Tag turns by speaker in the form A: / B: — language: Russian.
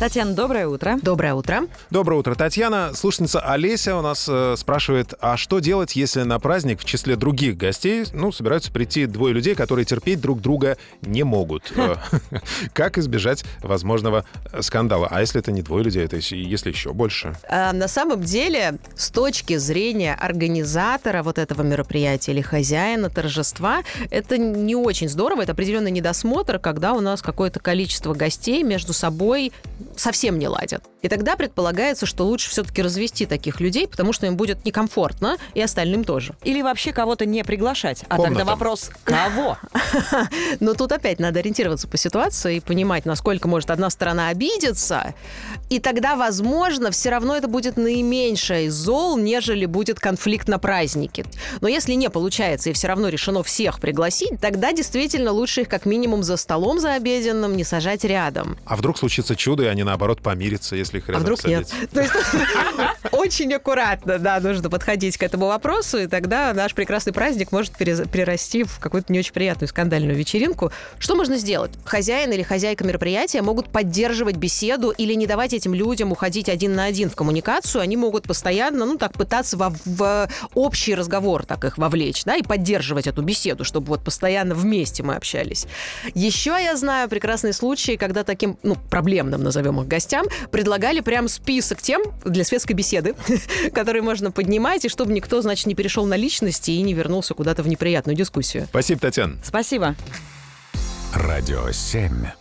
A: Татьяна, доброе утро.
B: Доброе утро.
C: Доброе утро, Татьяна. Слушательница Олеся у нас э, спрашивает, а что делать, если на праздник в числе других гостей, ну, собираются прийти двое людей, которые терпеть друг друга не могут? Э, Как избежать возможного э, скандала? А если это не двое людей, то есть если еще больше?
B: А, на самом деле, с точки зрения организатора вот этого мероприятия или хозяина торжества, это не очень здорово, это определенный недосмотр, когда у нас какое-то количество гостей между собой совсем не ладят. И тогда предполагается, что лучше все-таки развести таких людей, потому что им будет некомфортно, и остальным тоже.
A: Или вообще кого-то не приглашать. А
C: Комнатам.
A: тогда вопрос, кого?
B: Но тут опять надо ориентироваться по ситуации и понимать, насколько может одна сторона обидеться. И тогда, возможно, все равно это будет наименьшее из зол, нежели будет конфликт на празднике. Но если не получается и все равно решено всех пригласить, тогда действительно лучше их как минимум за столом за обеденным не сажать рядом.
C: А вдруг случится чудо, и они наоборот помирятся, если их
B: А
C: рядом
B: вдруг нет?
C: садить?
B: То есть очень аккуратно, да, нужно подходить к этому вопросу, и тогда наш прекрасный праздник может перерасти в какую-то не очень приятную скандальную вечеринку. Что можно сделать? Хозяин или хозяйка мероприятия могут поддерживать беседу или не давать этим людям уходить один на один в коммуникацию. Они могут постоянно, ну так, пытаться во- в общий разговор так их вовлечь, да, и поддерживать эту беседу, чтобы вот постоянно вместе мы общались. Еще я знаю прекрасные случаи, когда таким, ну, проблемным, назовем их, гостям предлагали прям список тем для светской беседы, которые можно поднимать, и чтобы никто, значит, не перешел на личности и не вернулся куда-то в неприятную дискуссию.
C: Спасибо, Татьяна.
A: Спасибо.
D: Радио 7.